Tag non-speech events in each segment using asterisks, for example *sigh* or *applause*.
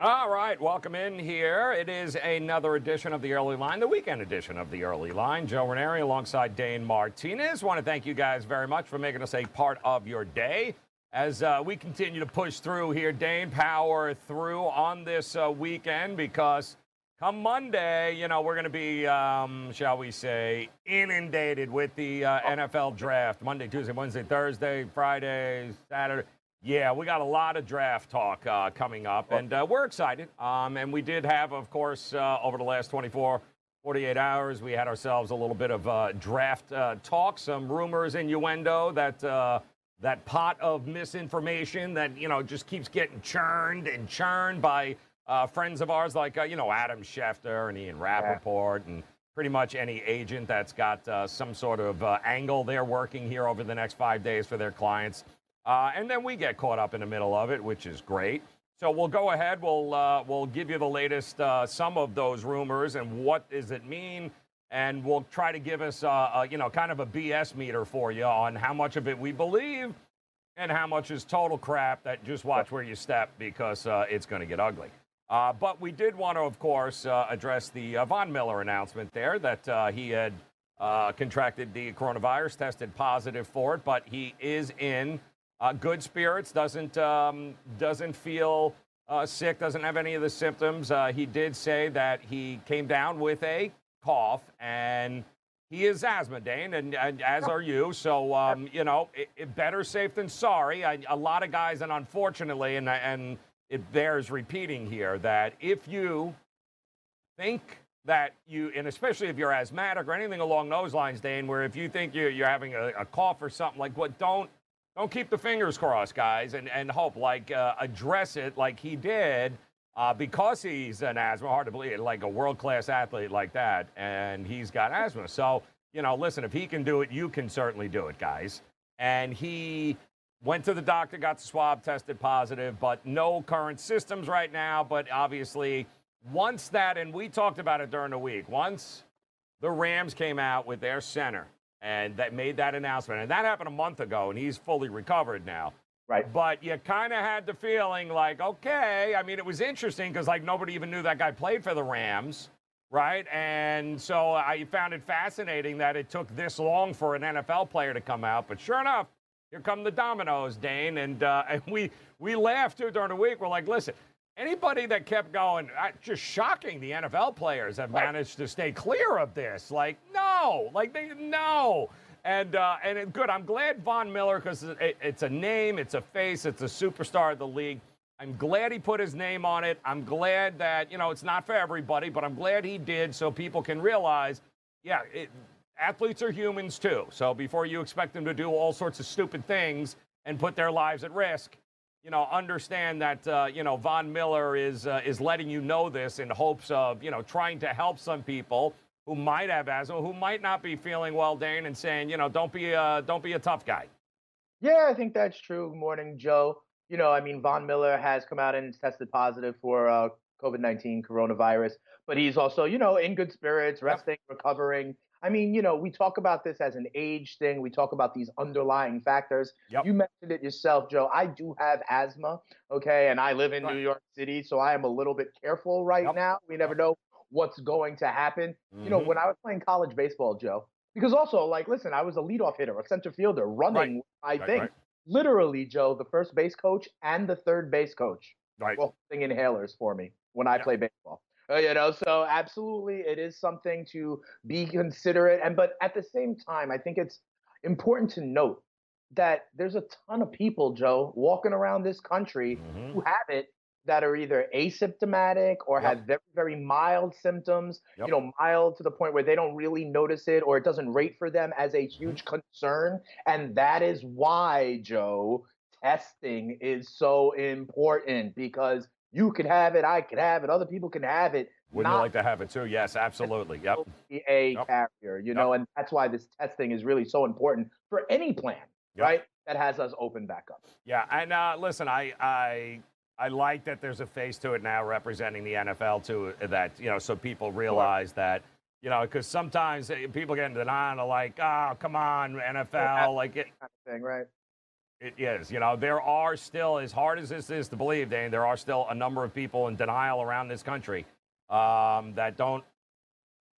All right, welcome in here. It is another edition of the Early Line, the weekend edition of the Early Line. Joe Raineri alongside Dane Martinez. Want to thank you guys very much for making us a part of your day. As uh, we continue to push through here, Dane, power through on this uh, weekend because come Monday, you know, we're going to be, um, shall we say, inundated with the uh, NFL draft. Monday, Tuesday, Wednesday, Thursday, Friday, Saturday. Yeah, we got a lot of draft talk uh, coming up, and uh, we're excited. Um, and we did have, of course, uh, over the last 24, 48 hours, we had ourselves a little bit of uh, draft uh, talk, some rumors, innuendo that uh, that pot of misinformation that you know just keeps getting churned and churned by friends of ours, like you know Adam Schefter and Ian Rapoport, and pretty much any agent that's got some sort of angle they're working here over the next five days for their clients. Uh, and then we get caught up in the middle of it, which is great. So we'll go ahead. We'll uh, we'll give you the latest, uh, some of those rumors, and what does it mean, and we'll try to give us, a, you know, kind of a BS meter for you on how much of it we believe, and how much is total crap. That just watch where you step because uh, it's going to get ugly. Uh, but we did want to, of course, uh, address the Von Miller announcement there that he had contracted the coronavirus, tested positive for it, but he is in uh, good spirits, doesn't, um, doesn't feel uh, sick, doesn't have any of the symptoms. Uh, he did say that he came down with a cough and he is asthma, Dane, and, and as are you. So, um, you know, it, it better safe than sorry. I, a lot of guys, and unfortunately, and, and it bears repeating here, that if you think that you, and especially if you're asthmatic or anything along those lines, Dane, where if you think you're, you're having a, a cough or something like what, don't don't keep the fingers crossed, guys, and, and hope. Like, uh, address it like he did uh, because he's an asthma, hard to believe, like a world class athlete like that, and he's got asthma. So, you know, listen, if he can do it, you can certainly do it, guys. And he went to the doctor, got the swab, tested positive, but no current systems right now. But obviously, once that, and we talked about it during the week, once the Rams came out with their center and that made that announcement. And that happened a month ago, and he's fully recovered now. Right. But you kind of had the feeling like, okay, I mean, it was interesting because like nobody even knew that guy played for the Rams, right? And so I found it fascinating that it took this long for an NFL player to come out. But sure enough, here come the dominoes, Dane, and uh, *laughs* and we we laughed too during the week. We're like, listen, anybody that kept going, just shocking. The NFL players have managed to stay clear of this. Like, no, like they no. And uh, and it, good. I'm glad Von Miller because it, it's a name, it's a face, it's a superstar of the league. I'm glad he put his name on it. I'm glad that you know it's not for everybody, but I'm glad he did so people can realize, yeah, it, athletes are humans too. So before you expect them to do all sorts of stupid things and put their lives at risk, you know, understand that uh, you know Von Miller is uh, is letting you know this in hopes of you know trying to help some people who might have asthma, who might not be feeling well, Dane, and saying you know don't be a don't be a tough guy. Yeah, I think that's true. Good morning, Joe. You know, I mean, Von Miller has come out and tested positive for uh, COVID nineteen coronavirus, but he's also you know in good spirits, resting, recovering. I mean, you know, we talk about this as an age thing. We talk about these underlying factors. Yep. You mentioned it yourself, Joe. I do have asthma, okay, and I live in right. New York City, so I am a little bit careful right yep. now. We never know what's going to happen. Mm-hmm. You know, mm-hmm. when I was playing college baseball, Joe, because also, like, listen, I was a leadoff hitter, a center fielder, running right. my right. Right. Literally, Joe, the first base coach and the third base coach right. were holding inhalers for me when I yeah. play baseball. Uh, you know so absolutely it is something to be considerate and but at the same time i think it's important to note that there's a ton of people joe walking around this country mm-hmm. who have it that are either asymptomatic or yep. have very very mild symptoms yep. you know mild to the point where they don't really notice it or it doesn't rate for them as a mm-hmm. huge concern and that is why joe testing is so important because you could have it, I could have it, other people can have it. Wouldn't you like to have it too? Yes, absolutely. Yep. a yep. carrier, you yep. know, and that's why this testing is really so important for any plan, yep. right? that has us open back up. Yeah, and uh, listen, I, I I like that there's a face to it now representing the NFL too. That you know, so people realize that you know, because sometimes eh, people get into denial, like, oh, come on, NFL, like it. Kind of thing, right? It is. You know, there are still, as hard as this is to believe, Dane, there are still a number of people in denial around this country um, that don't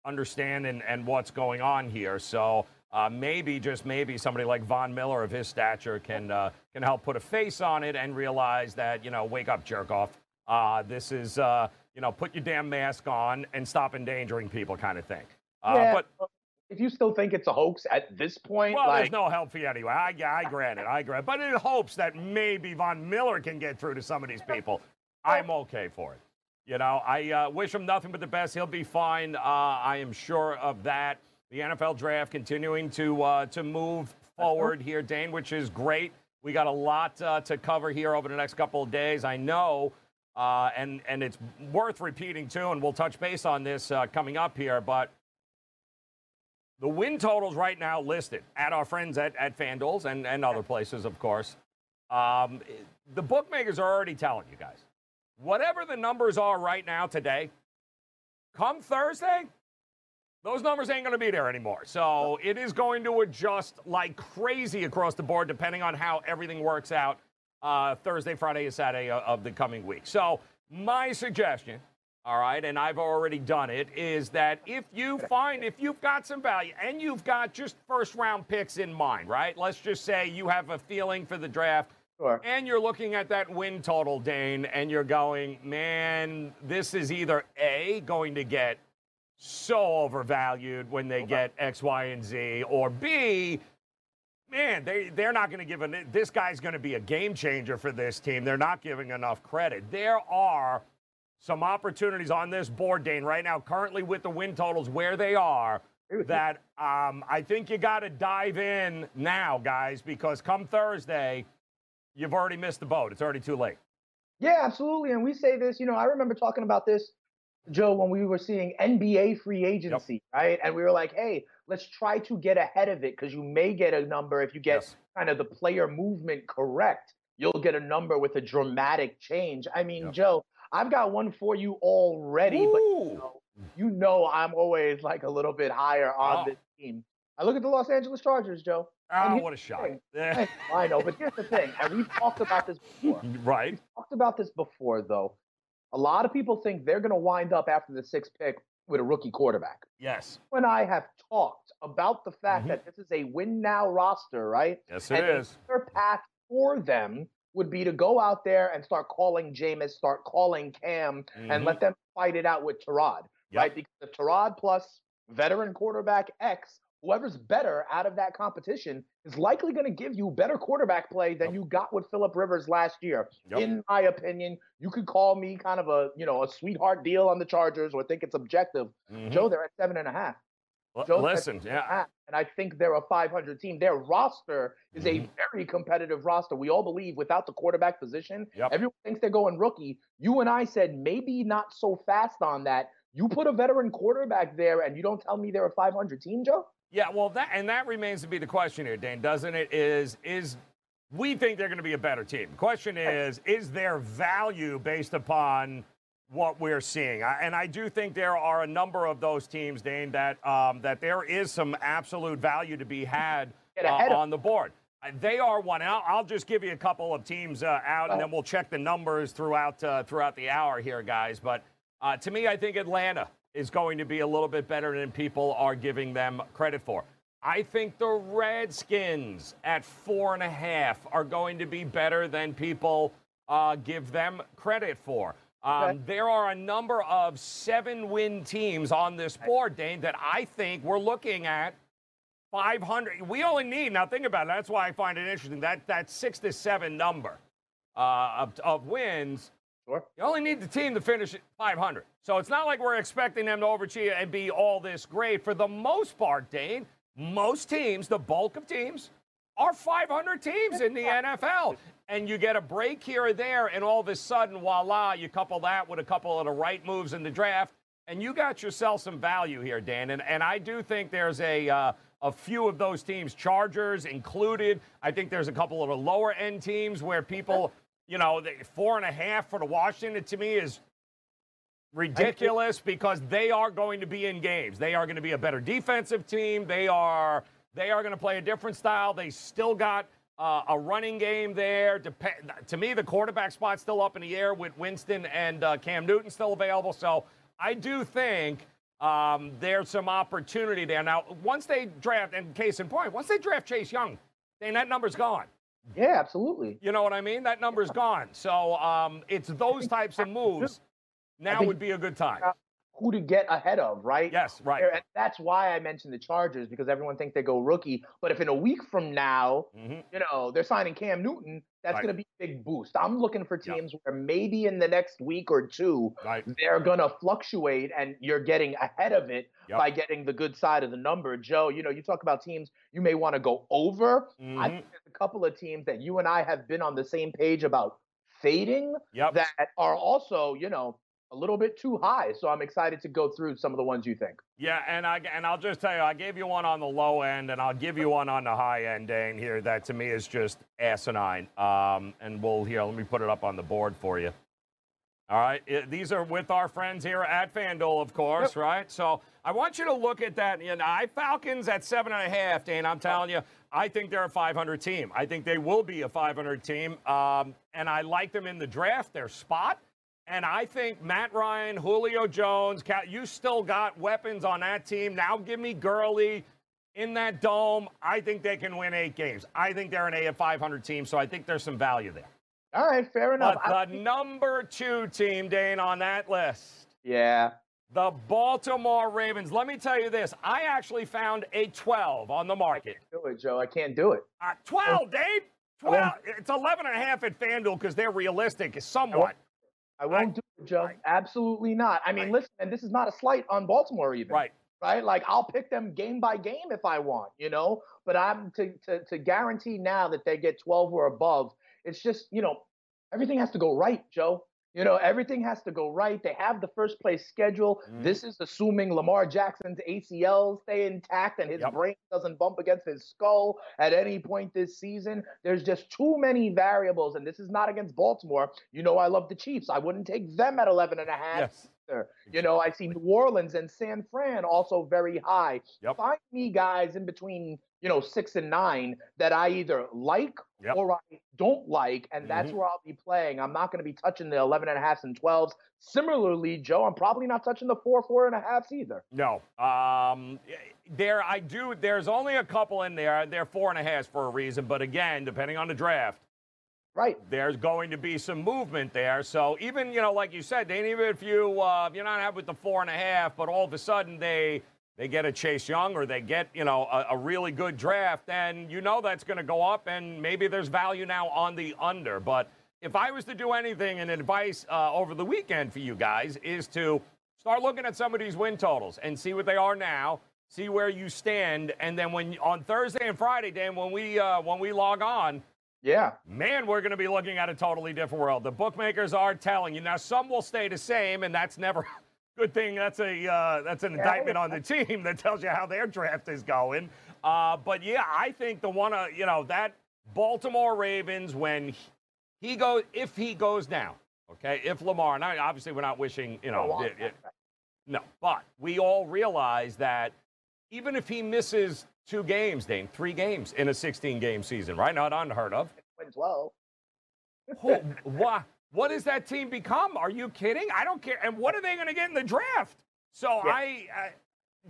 understand and, and what's going on here. So uh, maybe, just maybe, somebody like Von Miller of his stature can uh, can help put a face on it and realize that you know, wake up, jerk off. Uh, this is uh, you know, put your damn mask on and stop endangering people, kind of thing. Uh, yeah, but if you still think it's a hoax at this point, well, like, there's no help for you anyway. I, I grant it. I grant, it. but in hopes that maybe Von Miller can get through to some of these people, I'm okay for it. You know, I uh, wish him nothing but the best. He'll be fine. Uh, I am sure of that. The NFL draft continuing to uh, to move forward here, Dane, which is great. We got a lot uh, to cover here over the next couple of days. I know. Uh, and and it's worth repeating too, and we'll touch base on this uh, coming up here. But the win totals right now listed at our friends at, at FanDuel's and, and other places, of course. Um, the bookmakers are already telling you guys whatever the numbers are right now today, come Thursday, those numbers ain't going to be there anymore. So it is going to adjust like crazy across the board, depending on how everything works out uh, Thursday, Friday, and Saturday of the coming week. So my suggestion all right, and I've already done it, is that if you find, if you've got some value and you've got just first round picks in mind, right? Let's just say you have a feeling for the draft. Sure. And you're looking at that win total, Dane, and you're going, man, this is either A, going to get so overvalued when they okay. get X, Y, and Z, or B, man, they, they're not going to give a, this guy's going to be a game changer for this team. They're not giving enough credit. There are some opportunities on this board, Dane, right now, currently with the win totals where they are, that um, I think you got to dive in now, guys, because come Thursday, you've already missed the boat. It's already too late. Yeah, absolutely. And we say this, you know, I remember talking about this, Joe, when we were seeing NBA free agency, yep. right? And we were like, hey, let's try to get ahead of it because you may get a number if you get yes. kind of the player movement correct. You'll get a number with a dramatic change. I mean, yep. Joe, I've got one for you already, Ooh. but you know, you know, I'm always like a little bit higher on oh. this team. I look at the Los Angeles Chargers, Joe. Oh, what a shot. I know, but here's the thing, and we've talked about this before. *laughs* Right. We've talked about this before, though. A lot of people think they're going to wind up after the sixth pick with a rookie quarterback. Yes. When I have talked about the fact mm-hmm. that this is a win now roster, right? Yes, it and is. Their path for them would be to go out there and start calling Jameis, start calling Cam, mm-hmm. and let them fight it out with Tyrod, yep. right? Because the Tyrod plus veteran quarterback X, whoever's better out of that competition is likely going to give you better quarterback play than yep. you got with Philip Rivers last year. Yep. In my opinion, you could call me kind of a you know a sweetheart deal on the Chargers or think it's objective. Mm-hmm. Joe, they're at seven and a half. Joe listen, yeah. And I think they're a 500 team. Their roster is mm-hmm. a very competitive roster. We all believe without the quarterback position, yep. everyone thinks they're going rookie. You and I said maybe not so fast on that. You put a veteran quarterback there, and you don't tell me they're a 500 team, Joe. Yeah, well, that and that remains to be the question here, Dan, doesn't it? Is is we think they're going to be a better team. Question is, is their value based upon what we're seeing. And I do think there are a number of those teams, Dane, that um, that there is some absolute value to be had uh, on the board. Uh, they are one. I'll, I'll, just give you a couple of teams uh, out, and then we'll check the numbers throughout uh, throughout the hour here, guys. But uh, to me, I think Atlanta is going to be a little bit better than people are giving them credit for. I think the Redskins at four and a half are going to be better than people uh, give them credit for. Um, okay. There are a number of seven win teams on this board, Dane, that I think we're looking at 500. We only need, now think about it, that's why I find it interesting, that, that six to seven number uh, of, of wins. Sure. You only need the team to finish at 500. So it's not like we're expecting them to overachieve and be all this great. For the most part, Dane, most teams, the bulk of teams, are 500 teams in the NFL and you get a break here or there, and all of a sudden, voila, you couple that with a couple of the right moves in the draft, and you got yourself some value here, Dan. And, and I do think there's a, uh, a few of those teams, Chargers included. I think there's a couple of the lower end teams where people, you know, four and a half for the Washington to me is ridiculous because they are going to be in games. They are going to be a better defensive team. They are they are going to play a different style. They still got uh, a running game there. Dep- to me, the quarterback spot's still up in the air with Winston and uh, Cam Newton still available. So I do think um, there's some opportunity there. Now, once they draft, and case in point, once they draft Chase Young, then that number's gone. Yeah, absolutely. You know what I mean? That number's gone. So um, it's those types of moves. Now would be a good time who to get ahead of, right? Yes, right. And that's why I mentioned the Chargers because everyone thinks they go rookie. But if in a week from now, mm-hmm. you know, they're signing Cam Newton, that's right. going to be a big boost. I'm looking for teams yep. where maybe in the next week or two, right. they're going to fluctuate and you're getting ahead of it yep. by getting the good side of the number. Joe, you know, you talk about teams you may want to go over. Mm-hmm. I think there's a couple of teams that you and I have been on the same page about fading yep. that are also, you know, a little bit too high. So I'm excited to go through some of the ones you think. Yeah, and I and I'll just tell you, I gave you one on the low end, and I'll give you one on the high end, Dane. Here, that to me is just asinine. Um, and we'll here. Let me put it up on the board for you. All right, it, these are with our friends here at FanDuel, of course, yep. right? So I want you to look at that. You know, I Falcons at seven and a half, Dane. I'm telling you, I think they're a 500 team. I think they will be a 500 team, um, and I like them in the draft. Their spot. And I think Matt Ryan, Julio Jones, you still got weapons on that team. Now give me Gurley in that dome. I think they can win eight games. I think they're an A 500 team, so I think there's some value there. All right, fair enough. But the number two team, Dane, on that list. Yeah. The Baltimore Ravens. Let me tell you this. I actually found a 12 on the market. I can't do it, Joe. I can't do it. Uh, 12, Dave. 12. It's 11 and a half at FanDuel because they're realistic somewhat. I won't do it, Joe. Right. Absolutely not. I mean, right. listen, and this is not a slight on Baltimore even. Right. Right. Like I'll pick them game by game if I want, you know. But I'm to to to guarantee now that they get 12 or above. It's just you know everything has to go right, Joe. You know, everything has to go right. They have the first place schedule. Mm. This is assuming Lamar Jackson's ACLs stay intact and his yep. brain doesn't bump against his skull at any point this season. There's just too many variables, and this is not against Baltimore. You know, I love the Chiefs. I wouldn't take them at 11 and a half. Yes. You know, I see New Orleans and San Fran also very high. Yep. Find me guys in between you know, six and nine that I either like yep. or I don't like, and that's mm-hmm. where I'll be playing. I'm not going to be touching the 11 and a half and 12s. Similarly, Joe, I'm probably not touching the four, four and a halfs either. No. Um, there, I do. There's only a couple in there. They're four and a four and a half for a reason, but again, depending on the draft. Right. There's going to be some movement there. So even, you know, like you said, they even if you uh, you're not happy with the four and a half, but all of a sudden they they get a Chase Young or they get, you know, a, a really good draft, then you know that's going to go up and maybe there's value now on the under. But if I was to do anything and advice uh, over the weekend for you guys is to start looking at some of these win totals and see what they are now, see where you stand, and then when on Thursday and Friday, Dan, when we uh, when we log on, yeah, man, we're going to be looking at a totally different world. The bookmakers are telling you now. Some will stay the same, and that's never *laughs* Good thing that's a uh, that's an indictment on the team that tells you how their draft is going. Uh, but yeah, I think the one, uh, you know, that Baltimore Ravens when he goes, if he goes down, okay, if Lamar, now obviously we're not wishing, you know, it, it, no, but we all realize that even if he misses two games, Dane, three games in a 16 game season, right? Not unheard of. Wins well. oh, why? What does that team become? Are you kidding? I don't care. And what are they going to get in the draft? So yeah. I, I,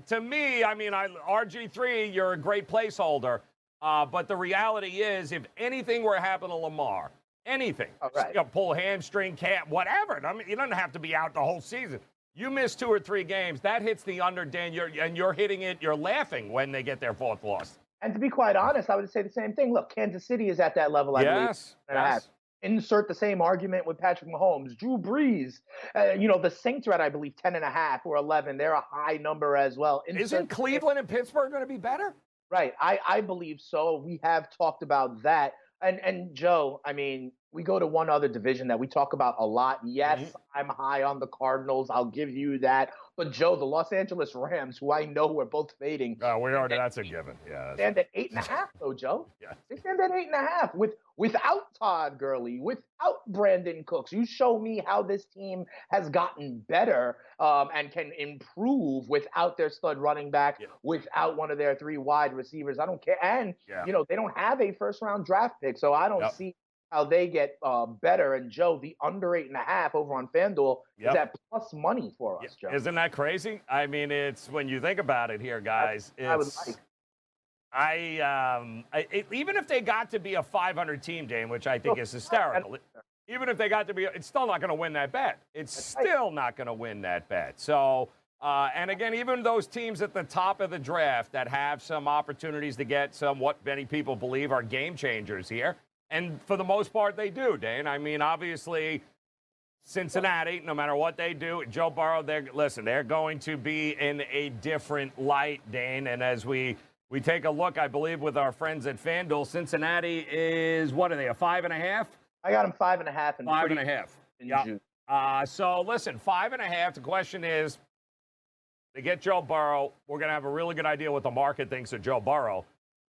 to me, I mean, I, RG3, you're a great placeholder. Uh, but the reality is, if anything were to happen to Lamar, anything, right. you know, pull hamstring, cat, whatever. I mean, you don't have to be out the whole season. You miss two or three games, that hits the under, Dan, you're, and you're hitting it. You're laughing when they get their fourth loss. And to be quite honest, I would say the same thing. Look, Kansas City is at that level. I yes, believe. Yes insert the same argument with Patrick Mahomes, Drew Brees. Uh, you know, the Saints are at, I believe, 10 and a half or 11. They're a high number as well. Insert Isn't Cleveland and Pittsburgh going to be better? Right. I, I believe so. We have talked about that. And, and Joe, I mean, we go to one other division that we talk about a lot. Yes, mm-hmm. I'm high on the Cardinals. I'll give you that. But Joe, the Los Angeles Rams, who I know we're both fading, uh, we already that's a given. Yeah, stand at eight and a half, though, Joe. *laughs* Yeah. They stand at eight and a half with without Todd Gurley, without Brandin Cooks. You show me how this team has gotten better um, and can improve without their stud running back, yeah. without one of their three wide receivers. I don't care. And yeah. you know they don't have a first round draft pick, so I don't yep. see how they get uh, better. And Joe, the under eight and a half over on FanDuel yep. is at plus money for us, Joe. Isn't that crazy? I mean, it's when you think about it here, guys. I, I would like. I, um, I it, even if they got to be a 500 team, Dane, which I think is hysterical. Even if they got to be, it's still not going to win that bet. It's still not going to win that bet. So, uh, and again, even those teams at the top of the draft that have some opportunities to get some what many people believe are game changers here, and for the most part, they do, Dane. I mean, obviously, Cincinnati, no matter what they do, Joe Burrow, they're listen, they're going to be in a different light, Dane. And as we we take a look, I believe, with our friends at FanDuel, Cincinnati is what are they? A five and a half? I got them five and a half. And five and a half. Yeah. Uh, so listen, five and a half. The question is, they get Joe Burrow. We're going to have a really good idea what the market thinks of Joe Burrow.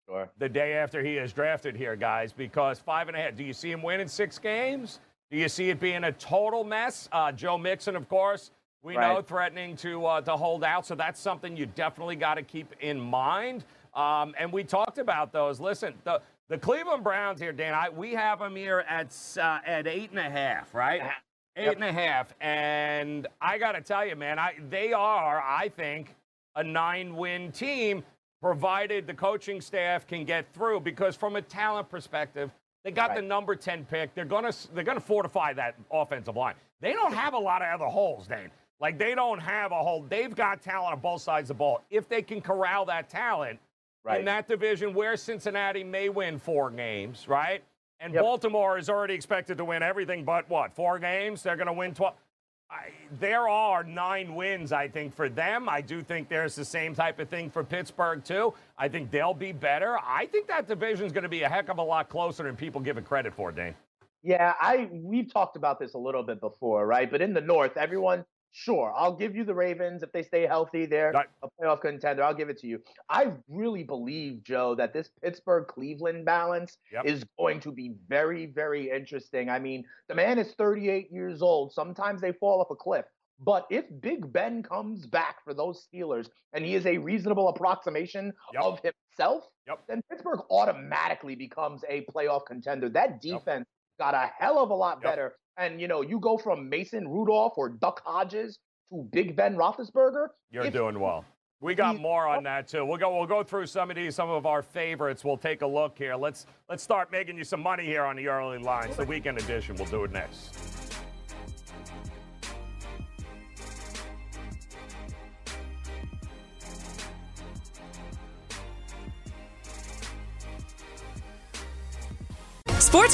Sure. The day after he is drafted here, guys, because five and a half. Do you see him winning six games? Do you see it being a total mess? Uh, Joe Mixon, of course, we right. know threatening to uh, to hold out. So that's something you definitely got to keep in mind. Um, and we talked about those. Listen, the the Cleveland Browns here, Dan. I, we have them here at uh, at eight and a half, right? Eight yep. and a half. And I got to tell you, man, I they are, I think, a nine-win team provided the coaching staff can get through. Because from a talent perspective, they got right. the number 10 pick. They're gonna they're gonna fortify that offensive line. They don't have a lot of other holes, Dane. Like they don't have a hole. They've got talent on both sides of the ball. If they can corral that talent right. in that division where Cincinnati may win four games, right? And yep. Baltimore is already expected to win everything but what? Four games? They're going to win 12. I, there are nine wins, I think, for them. I do think there's the same type of thing for Pittsburgh, too. I think they'll be better. I think that division is going to be a heck of a lot closer than people give it credit for, Dane. Yeah, I we've talked about this a little bit before, right? But in the North, everyone Sure, I'll give you the Ravens if they stay healthy. They're right. a playoff contender. I'll give it to you. I really believe, Joe, that this Pittsburgh Cleveland balance yep. is going to be very, very interesting. I mean, the man is 38 years old. Sometimes they fall off a cliff. But if Big Ben comes back for those Steelers and he is a reasonable approximation yep. of himself, yep. then Pittsburgh automatically becomes a playoff contender. That defense got a hell of a lot better and you know you go from Mason Rudolph or Duck Hodges to Big Ben Roethlisberger. You're if, doing well. We got more on that too. We'll go. We'll go through some of these, some of our favorites. We'll take a look here. Let's let's start making you some money here on the early lines. The weekend edition. We'll do it next.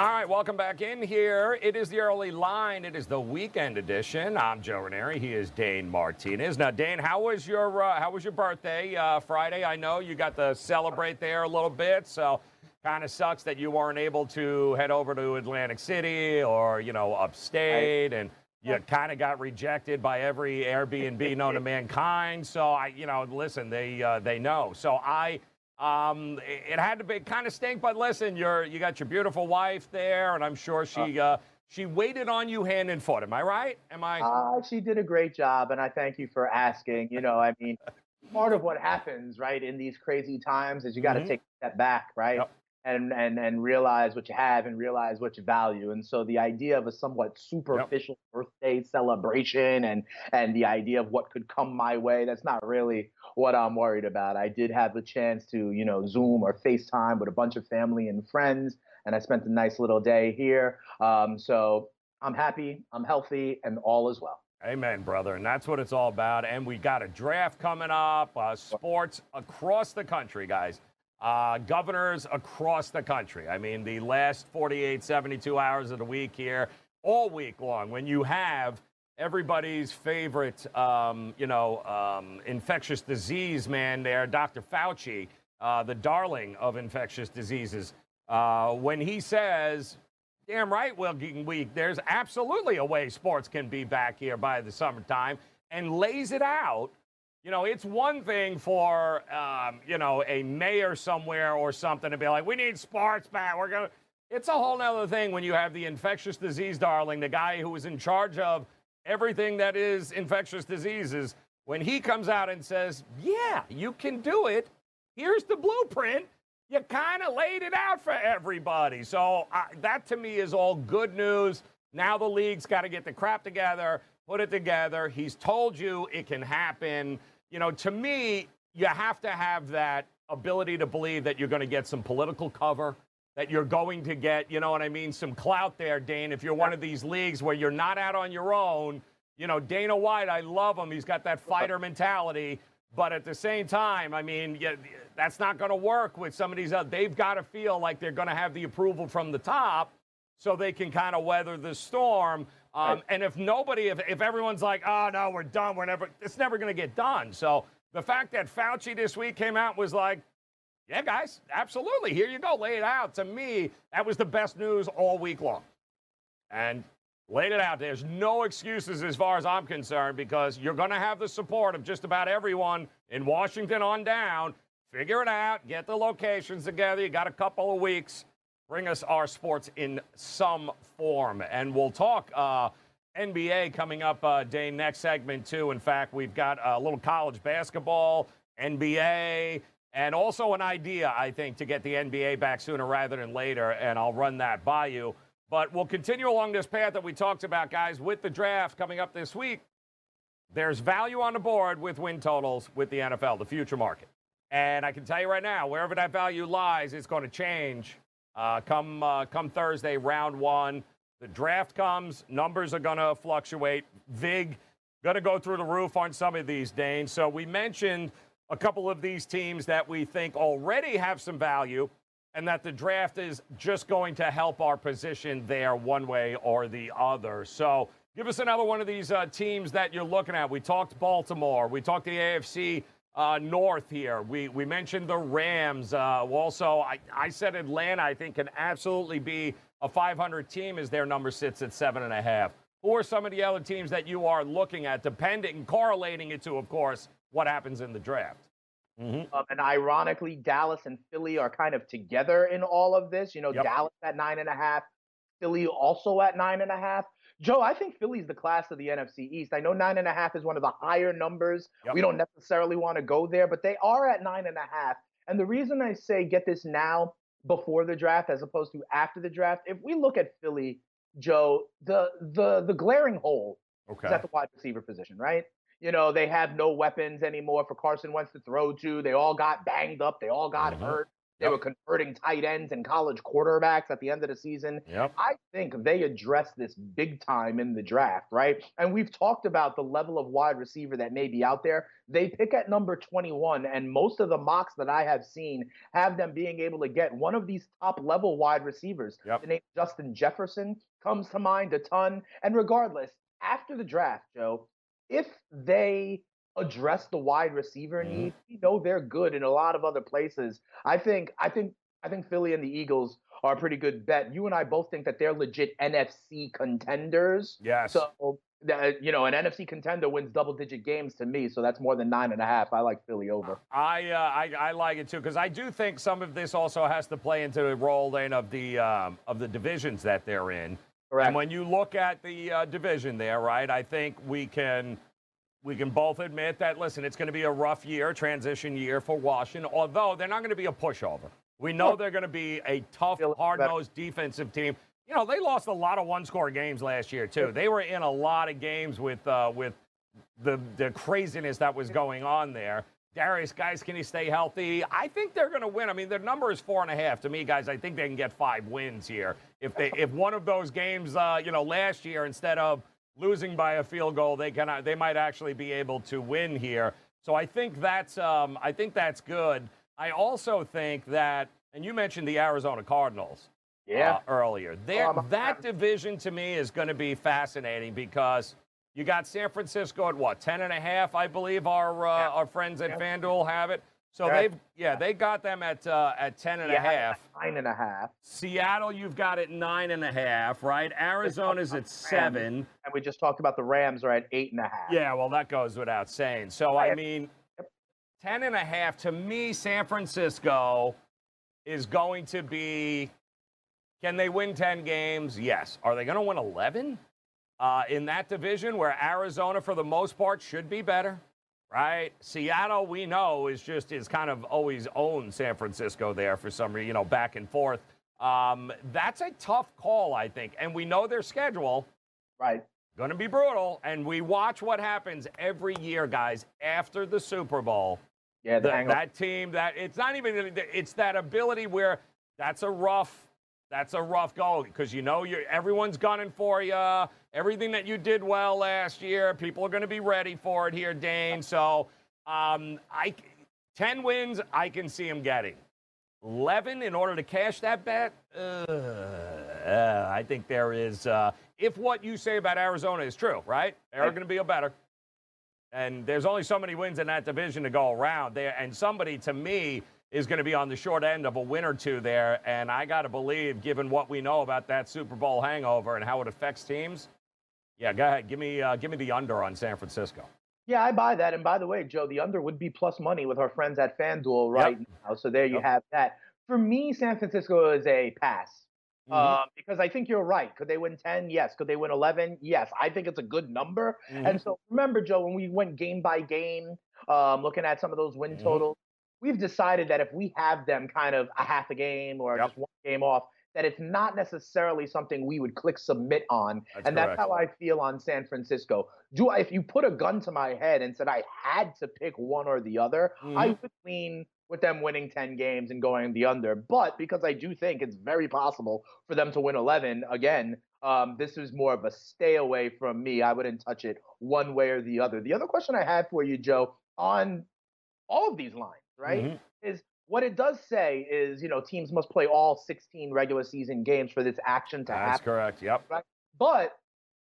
All right, welcome back in here. It is the early line. It is the weekend edition. I'm Joe Raineri. He is Dane Martinez. Now, Dane, how was your uh, how was your birthday uh, Friday? I know you got to celebrate there a little bit, so kind of sucks that you weren't able to head over to Atlantic City or you know upstate, and you kind of got rejected by every Airbnb known to *laughs* mankind. So I, you know, listen, they uh, they know. So I um, it, had to be kind of stink, but listen, you're you got your beautiful wife there, and I'm sure she uh, uh, she waited on you hand and foot. Am I right? Am I? Uh, she did a great job, and I thank you for asking. You know, I mean, *laughs* part of what happens right in these crazy times is you got to mm-hmm. take a step back, right? Yep. And, and and realize what you have and realize what you value. And so the idea of a somewhat superficial yep. birthday celebration and and the idea of what could come my way, that's not really what I'm worried about. I did have the chance to, you know, Zoom or FaceTime with a bunch of family and friends, and I spent a nice little day here. Um, so I'm happy, I'm healthy, and all is well. Amen, brother. And that's what it's all about. And we got a draft coming up, uh, sports across the country, guys. Uh, governors across the country. I mean, the last 48, 72 hours of the week here, all week long when you have everybody's favorite, um, you know, um, infectious disease man there, Dr. Fauci, uh, the darling of infectious diseases, uh, when he says, damn right, Wilking Week, there's absolutely a way sports can be back here by the summertime and lays it out. You know, it's one thing for, um, you know, a mayor somewhere or something to be like, we need sports back. We're going to. It's a whole other thing when you have the infectious disease darling, the guy who is in charge of everything that is infectious diseases, when he comes out and says, yeah, you can do it, here's the blueprint, you kind of laid it out for everybody. So that to me is all good news. Now the league's got to get the crap together, put it together. He's told you it can happen. You know, to me, you have to have that ability to believe that you're going to get some political cover, that you're going to get, you know what I mean, some clout there, Dane. If you're one of these leagues where you're not out on your own, you know, Dana White, I love him. He's got that fighter mentality. But at the same time, I mean, yeah, that's not going to work with some of these. Other, they've got to feel like they're going to have the approval from the top so they can kind of weather the storm. Um, right. And if nobody, if, if everyone's like, oh, no, we're done, we're never, it's never going to get done. So the fact that Fauci this week came out was like, yeah, guys, absolutely. Here you go. Lay it out. To me, that was the best news all week long. And laid it out. There's no excuses as far as I'm concerned because you're going to have the support of just about everyone in Washington on down. Figure it out. Get the locations together. You got a couple of weeks. Bring us our sports in some form. And we'll talk uh, NBA coming up, uh, day next segment, too. In fact, we've got a little college basketball, NBA, and also an idea, I think, to get the NBA back sooner rather than later. And I'll run that by you. But we'll continue along this path that we talked about, guys, with the draft coming up this week. There's value on the board with win totals with the NFL, the future market. And I can tell you right now, wherever that value lies, it's going to change uh, come, uh, come Thursday, round one. The draft comes, numbers are going to fluctuate. VIG going to go through the roof on some of these, Dane. So we mentioned a couple of these teams that we think already have some value and that the draft is just going to help our position there one way or the other. So give us another one of these uh, teams that you're looking at. We talked Baltimore. We talked the AFC uh, North here. We, we mentioned the Rams. Uh, also, I, I said Atlanta, I think, can absolutely be a 500 team as their number sits at seven and a half. Who are some of the other teams that you are looking at, depending, correlating it to, of course, what happens in the draft? Mm-hmm. Um, and ironically, Dallas and Philly are kind of together in all of this. You know, yep. Dallas at nine and a half, Philly also at nine and a half. Joe, I think Philly's the class of the NFC East. I know nine and a half is one of the higher numbers. Yep. We don't necessarily want to go there, but they are at nine and a half. And the reason I say get this now before the draft as opposed to after the draft, if we look at Philly, Joe, the the the glaring hole okay. is at the wide receiver position, right? You know, they have no weapons anymore for Carson Wentz to throw to. They all got banged up. They all got mm-hmm. hurt. They yep. were converting tight ends and college quarterbacks at the end of the season. Yep. I think they address this big time in the draft, right? And we've talked about the level of wide receiver that may be out there. They pick at number 21, and most of the mocks that I have seen have them being able to get one of these top level wide receivers. Yep. The name Justin Jefferson comes to mind a ton. And regardless, after the draft, Joe, if they address the wide receiver mm-hmm. need, we know they're good in a lot of other places. I think I think I think Philly and the Eagles are a pretty good bet. You and I both think that they're legit NFC contenders. Yes. So that you know, an NFC contender wins double digit games to me, so that's more than nine and a half. I like Philly over. I uh, I, I, like it too because I do think some of this also has to play into the role then of the um, of the divisions that they're in. Correct. And when you look at the uh, division there, right, I think we can we can both admit that. Listen, it's going to be a rough year, transition year for Washington. Although they're not going to be a pushover. We know they're going to be a tough, hard-nosed defensive team. You know, they lost a lot of one-score games last year too. They were in a lot of games with uh, with the the craziness that was going on there. Darius, guys, can he stay healthy? I think they're going to win. I mean, their number is four and a half. To me, guys, I think they can get five wins here. If they, if one of those games, uh, you know, last year instead of losing by a field goal, they can, they might actually be able to win here. So I think that's, um, I think that's good. I also think that, and you mentioned the Arizona Cardinals. Yeah. uh, earlier. There, Oh, that division to me is going to be fascinating because you got San Francisco at what ten and a half, I believe. Our uh, Yeah. our friends at Yeah. FanDuel have it. So at- they've yeah they got them at uh, at ten and a half. Nine and a half. Seattle, you've got it nine and a half, right? Arizona's at seven. And we just talked about the Rams are at eight and a half. Yeah, well, that goes without saying. So, I Yeah. mean, 10 and a half, to me, San Francisco is going to be can they win 10 games? Yes. Are they going to win 11 uh, in that division where Arizona, for the most part, should be better? Right? Seattle, we know, is just is kind of always owned San Francisco there for some reason, you know, back and forth. Um, that's a tough call, I think. And we know their schedule Right. going to be brutal. And we watch what happens every year, guys, after the Super Bowl. Yeah, the The- that team, that it's not even, it's that ability where that's a rough, that's a rough goal because you know you're, everyone's gunning for you. Everything that you did well last year, people are going to be ready for it here, Dane. So, um, I, ten wins, I can see him getting. 11 in order to cash that bet? Uh, uh, I think there is, uh, if what you say about Arizona is true, right? They're going to be a better. And there's only so many wins in that division to go around there. And somebody, to me, is going to be on the short end of a win or two there. And I got to believe, given what we know about that Super Bowl hangover and how it affects teams, yeah, go ahead. Give me, uh, give me the under on San Francisco. Yeah, I buy that. And by the way, Joe, the under would be plus money with our friends at FanDuel right now. So there you Yep. have that. For me, San Francisco is a pass. Mhm. Um, because I think you're right. Could they win 10? Yes. Could they win 11? Yes. I think it's a good number. Mhm. And so remember, Joe, when we went game by game, um, looking at some of those win Mhm. totals, we've decided that if we have them kind of a half a game or Yep. just one game off, that it's not necessarily something we would click submit on. That's and that's how I feel on San Francisco. Do I, if you put a gun to my head and said I had to pick one or the other, I Mhm. would lean with them winning 10 games and going the under. But because I do think it's very possible for them to win 11 again, um, this is more of a stay away from me. I wouldn't touch it one way or the other. The other question I have for you, Joe, on all of these lines, right, Mhm. is what it does say is, you know, teams must play all 16 regular season games for this action to That's happen. That's correct. Yep. But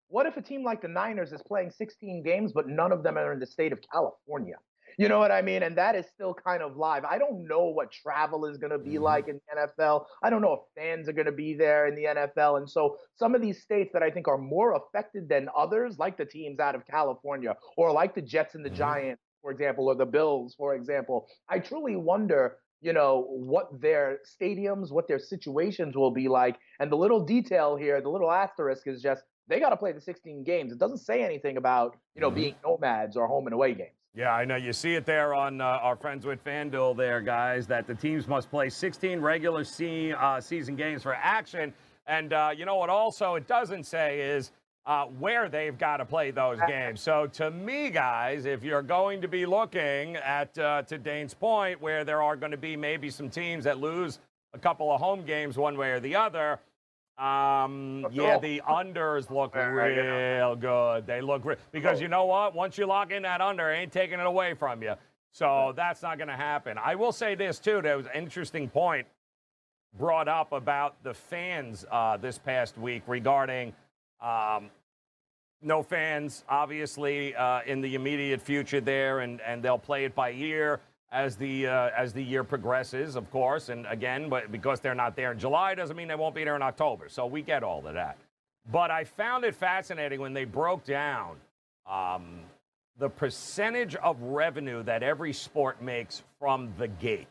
what if a team like the Niners is playing 16 games, but none of them are in the state of California? You know what I mean? And that is still kind of live. I don't know what travel is going to be Mhm. like in the NFL. I don't know if fans are going to be there in the NFL. And so some of these states that I think are more affected than others, like the teams out of California or like the Jets and the Mhm. Giants, for example, or the Bills, for example, I truly wonder you know what their stadiums what their situations will be like and the little detail here the little asterisk is just they got to play the 16 games it doesn't say anything about you know being nomads or home and away games Yeah, I know. You see it there on uh, our friends with FanDuel there, guys, that the teams must play 16 regular se- uh, season games for action. And uh, you know what also it doesn't say is uh, where they've got to play those games. So to me, guys, if you're going to be looking at, uh, to Dane's point, where there are going to be maybe some teams that lose a couple of home games one way or the other, um, yeah, the *laughs* unders look real good. They look re- because you know what? Once you lock in that under, it ain't taking it away from you. So that's not going to happen. I will say this too. There was an interesting point brought up about the fans uh, this past week regarding um, no fans, obviously, uh, in the immediate future there, and, and they'll play it by ear as the uh, as the year progresses, of course. And again, but because they're not there in July, doesn't mean they won't be there in October. So we get all of that. But I found it fascinating when they broke down um, the percentage of revenue that every sport makes from the gate,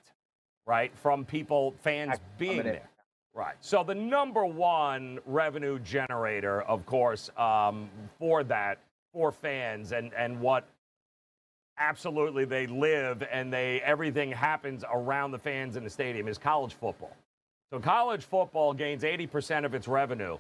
right? From people, fans being there. Right. So the number one revenue generator, of course, um, for that, for fans and, and what absolutely they live and they everything happens around the fans in the stadium is college football. So college football gains 80% of its revenue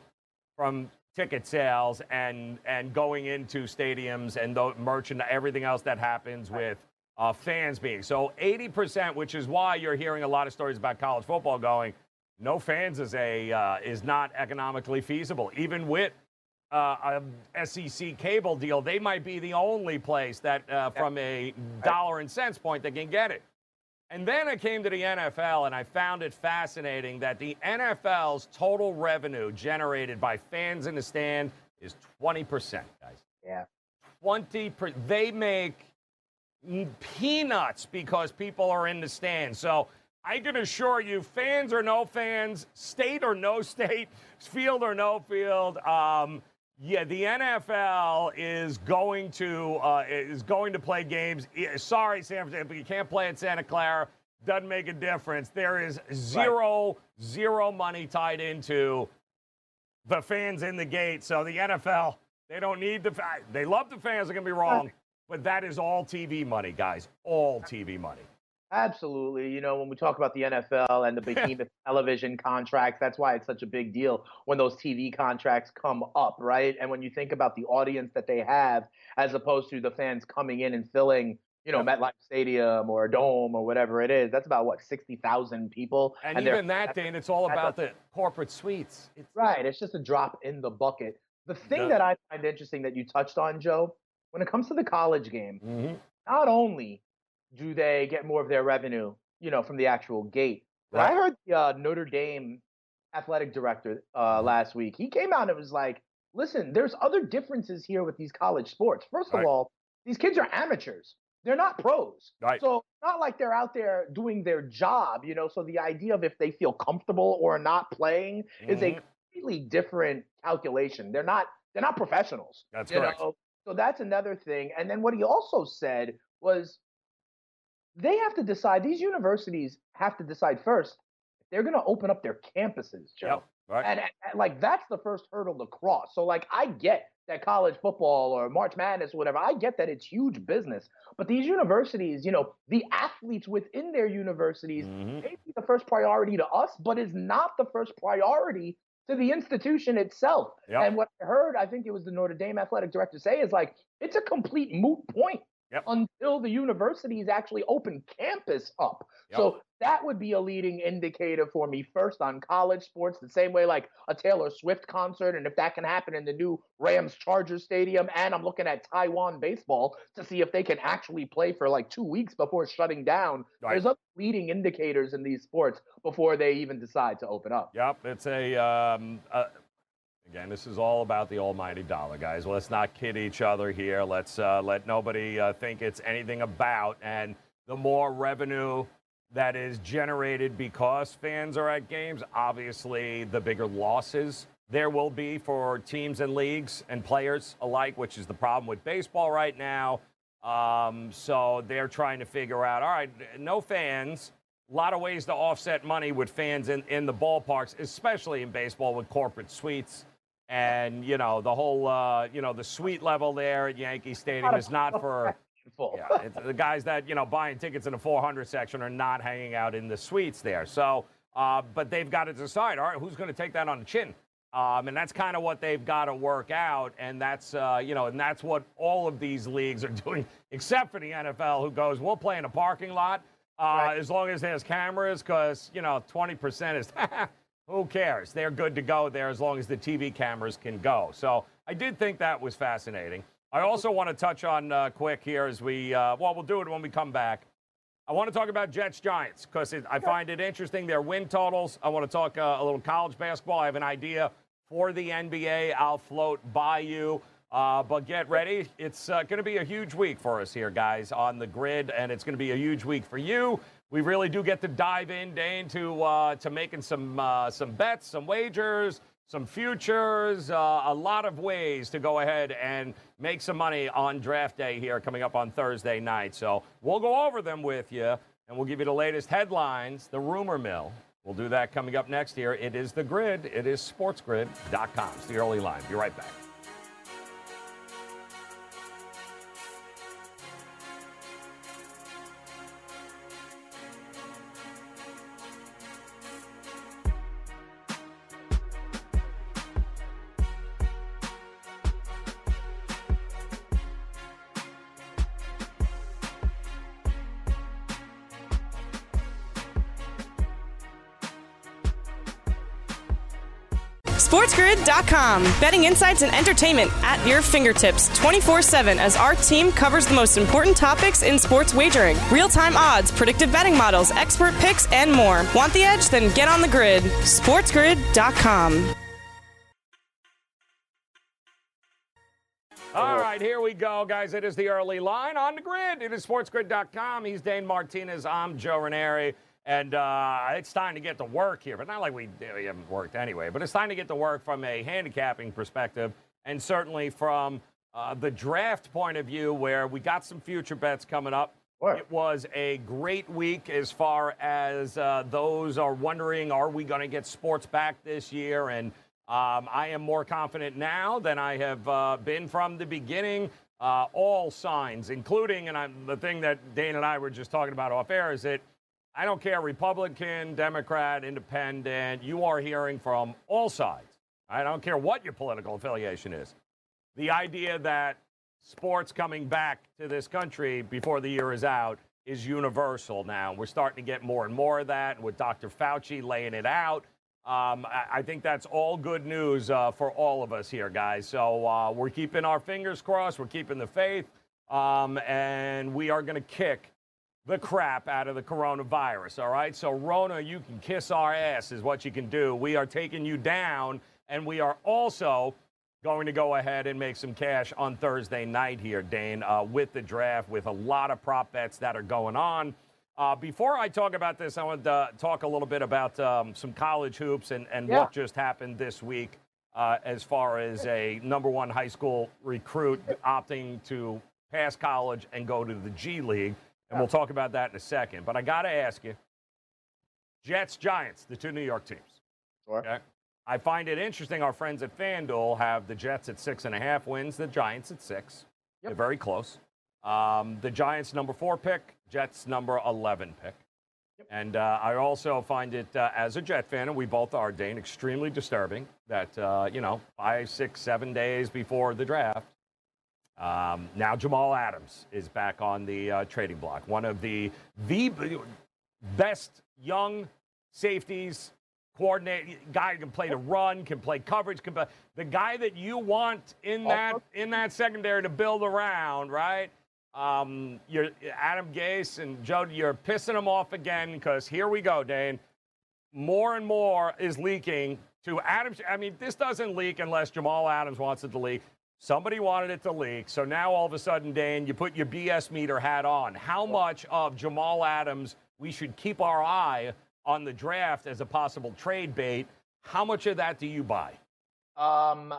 from ticket sales and and going into stadiums and the merchant everything else that happens with uh, fans being so 80%, which is why you're hearing a lot of stories about college football going. No fans is a uh, is not economically feasible, even with uh, a SEC cable deal. They might be the only place that, uh, from a dollar and cents point, that can get it. And then I came to the NFL and I found it fascinating that the NFL's total revenue generated by fans in the stand is 20%, guys. Yeah. 20 per, they make peanuts because people are in the stand. So I can assure you, fans or no fans, state or no *laughs* state, field or no field, um, yeah, the NFL is going to uh, is going to play games. Sorry, San Francisco, you can't play at Santa Clara. Doesn't make a difference. There is zero right. zero money tied into the fans in the gate. So the NFL, they don't need the they love the fans. Are gonna be wrong, but that is all TV money, guys. All TV money. Absolutely. You know, when we talk about the NFL and the *laughs* behemoth television contracts, that's why it's such a big deal when those TV contracts come up, right? And when you think about the audience that they have, as opposed to the fans coming in and filling, you know. MetLife Stadium or a dome or whatever it is, that's about what sixty thousand people. And, and even that, Dane, it's all about the corporate suites. It's, right. It's just a drop in the bucket. The thing that I find interesting that you touched on, Joe, when it comes to the college game, mm-hmm. not only do they get more of their revenue, you know, from the actual gate? But right. I heard the uh, Notre Dame athletic director uh, last week. He came out and was like, "Listen, there's other differences here with these college sports. First of right. all, these kids are amateurs. They're not pros. Right. So not like they're out there doing their job, you know. So the idea of if they feel comfortable or not playing mm-hmm. is a mm-hmm. completely different calculation. They're not they're not professionals. That's correct. Know? So that's another thing. And then what he also said was they have to decide, these universities have to decide first if they're going to open up their campuses, Joe. Yep, right. and, and, and, like, that's the first hurdle to cross. So, like, I get that college football or March Madness or whatever, I get that it's huge business. But these universities, you know, the athletes within their universities mm-hmm. may be the first priority to us, but is not the first priority to the institution itself. Yep. And what I heard, I think it was the Notre Dame athletic director say, is like, it's a complete moot point yep. until the universities actually open campus up. Yep. So that would be a leading indicator for me first on college sports, the same way like a Taylor Swift concert. And if that can happen in the new Rams Chargers Stadium, and I'm looking at Taiwan baseball to see if they can actually play for like two weeks before shutting down. Right. There's other leading indicators in these sports before they even decide to open up. Yep. It's a, um, a Again, this is all about the almighty dollar, guys. Let's not kid each other here. Let's uh, let nobody uh, think it's anything about. And the more revenue that is generated because fans are at games, obviously, the bigger losses there will be for teams and leagues and players alike, which is the problem with baseball right now. Um, so they're trying to figure out all right, no fans. A lot of ways to offset money with fans in, in the ballparks, especially in baseball with corporate suites and you know the whole uh, you know the suite level there at Yankee Stadium is not for yeah, the guys that you know buying tickets in the 400 section are not hanging out in the suites there. So, uh, but they've got to decide. All right, who's going to take that on the chin? Um, and that's kind of what they've got to work out, and that's uh, you know, and that's what all of these leagues are *laughs* doing, except for the NFL, who goes, "We'll play in a parking lot uh, right. as long as there's cameras, because you know, 20% is *laughs* Who cares? They're good to go there as long as the TV cameras can go. So I did think that was fascinating. I also want to touch on uh, quick here as we, uh, well, we'll do it when we come back. I want to talk about Jets Giants because I find it interesting. Their win totals. I want to talk uh, a little college basketball. I have an idea for the NBA. I'll float by you. Uh, but get ready. It's uh, going to be a huge week for us here, guys, on the grid, and it's going to be a huge week for you we really do get to dive in, Dane, to uh, to making some uh, some bets, some wagers, some futures, uh, a lot of ways to go ahead and make some money on draft day here coming up on Thursday night. So we'll go over them with you, and we'll give you the latest headlines, the rumor mill. We'll do that coming up next here. It is the grid. It is sportsgrid.com. It's the early line. Be right back. SportsGrid.com. Betting insights and entertainment at your fingertips 24 7 as our team covers the most important topics in sports wagering real time odds, predictive betting models, expert picks, and more. Want the edge? Then get on the grid. SportsGrid.com. All right, here we go, guys. It is the early line on the grid. It is sportsgrid.com. He's Dane Martinez. I'm Joe Raineri. And uh, it's time to get to work here, but not like we, we haven't worked anyway. But it's time to get to work from a handicapping perspective, and certainly from uh, the draft point of view, where we got some future bets coming up. Sure. It was a great week as far as uh, those are wondering, are we going to get sports back this year? And um, I am more confident now than I have uh, been from the beginning. Uh, all signs, including, and I'm, the thing that Dane and I were just talking about off air, is that I don't care, Republican, Democrat, Independent, you are hearing from all sides. I don't care what your political affiliation is. The idea that sports coming back to this country before the year is out is universal now. We're starting to get more and more of that with Dr. Fauci laying it out. Um, I, I think that's all good news uh, for all of us here, guys. So uh, we're keeping our fingers crossed. We're keeping the faith. Um, and we are going to kick the crap out of the coronavirus, all right? So, Rona, you can kiss our ass, is what you can do. We are taking you down, and we are also going to go ahead and make some cash on Thursday night here, Dane, uh, with the draft, with a lot of prop bets that are going on. Uh, before I talk about this, I want to talk a little bit about um, some college hoops and, and Yeah. what just happened this week uh, as far as a number one high school recruit opting to pass college and go to the G League. And we'll talk about that in a second. But I got to ask you Jets, Giants, the two New York teams. Sure. Okay. I find it interesting. Our friends at FanDuel have the Jets at six and a half wins, the Giants at six. Yep. They're very close. Um, the Giants number four pick, Jets number 11 pick. Yep. And uh, I also find it, uh, as a Jet fan, and we both are, Dane, extremely disturbing that, uh, you know, five, six, seven days before the draft, um, now Jamal Adams is back on the uh, trading block. One of the the best young safeties, coordinate guy can play the run, can play coverage, can play, the guy that you want in that in that secondary to build around, right? Um, you're Adam Gase and Joe. You're pissing him off again because here we go, Dane. More and more is leaking to Adams. I mean, this doesn't leak unless Jamal Adams wants it to leak. Somebody wanted it to leak. So now all of a sudden, Dan, you put your BS meter hat on. How much of Jamal Adams we should keep our eye on the draft as a possible trade bait? How much of that do you buy? Um,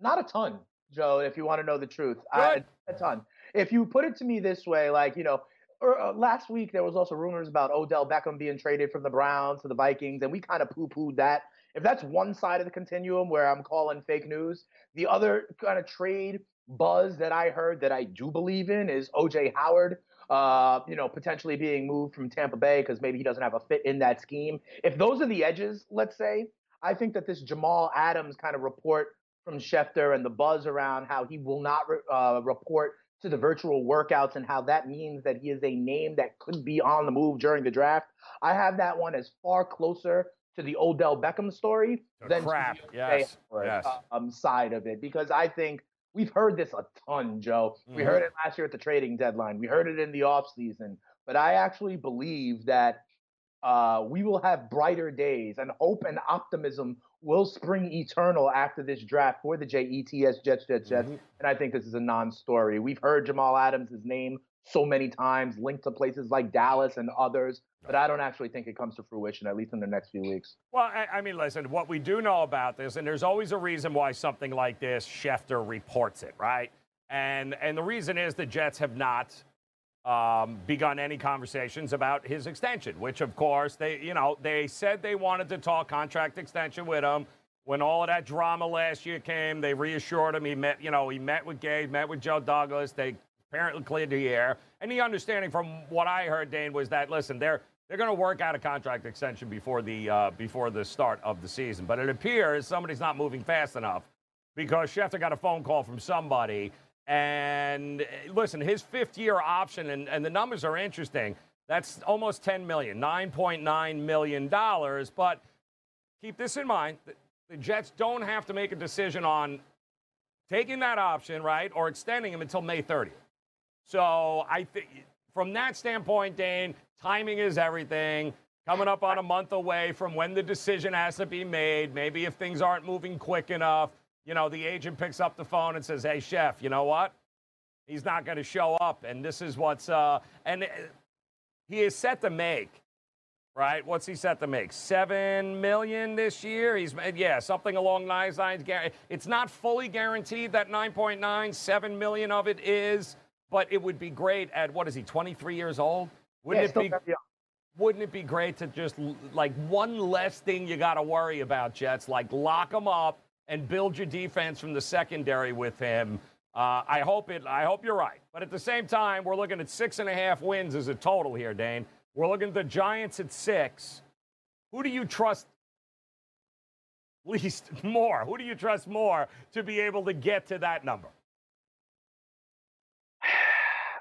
not a ton, Joe. If you want to know the truth, I, a ton. If you put it to me this way, like you know, or, uh, last week there was also rumors about Odell Beckham being traded from the Browns to the Vikings, and we kind of poo-pooed that. If that's one side of the continuum where I'm calling fake news, the other kind of trade buzz that I heard that I do believe in is OJ Howard. Uh, you know, potentially being moved from Tampa Bay because maybe he doesn't have a fit in that scheme. If those are the edges, let's say, I think that this Jamal Adams kind of report from Schefter and the buzz around how he will not re- uh, report to the virtual workouts and how that means that he is a name that could be on the move during the draft. I have that one as far closer to the Odell Beckham story The than crap, to the yes, yes. um, side of it because I think we've heard this a ton, Joe. We Mhm. heard it last year at the trading deadline. We heard it in the offseason. But I actually believe that uh, we will have brighter days and hope and optimism will spring eternal after this draft for the JETS Jets, Jets, Jets. Mhm. And I think this is a non story. We've heard Jamal Adams' name so many times linked to places like Dallas and others, but I don't actually think it comes to fruition, at least in the next few weeks. Well, I, I mean, listen, what we do know about this, and there's always a reason why something like this, Schefter reports it, right? And and the reason is the Jets have not um, begun any conversations about his extension, which of course they, you know, they said they wanted to talk contract extension with him. When all of that drama last year came, they reassured him. He met, you know, he met with Gase, met with Joe Douglas. They apparently cleared the air. And the understanding from what I heard, Dane, was that listen, they're they're going to work out a contract extension before the uh, before the start of the season. But it appears somebody's not moving fast enough because Schefter got a phone call from somebody. And uh, listen, his fifth year option, and, and the numbers are interesting. That's almost 10 million, 9.9 million dollars. But keep this in mind: the Jets don't have to make a decision on taking that option, right, or extending him until May 30th. So I think from that standpoint, Dane, timing is everything. Coming up on a month away from when the decision has to be made. Maybe if things aren't moving quick enough, you know, the agent picks up the phone and says, "Hey, chef, you know what? He's not going to show up, and this is what's uh, and he is set to make." Right? What's he set to make? Seven million this year. He's made yeah, something along those lines. It's not fully guaranteed that 9.9, 7 million of it is, but it would be great at what is he? 23 years old. Wouldn't yeah, it be? wouldn't it be great to just like one less thing you got to worry about, Jets? Like lock him up and build your defense from the secondary with him. Uh, I hope it. I hope you're right. But at the same time, we're looking at six and a half wins as a total here, Dane. We're looking at the Giants at six. Who do you trust least *laughs* more? Who do you trust more to be able to get to that number?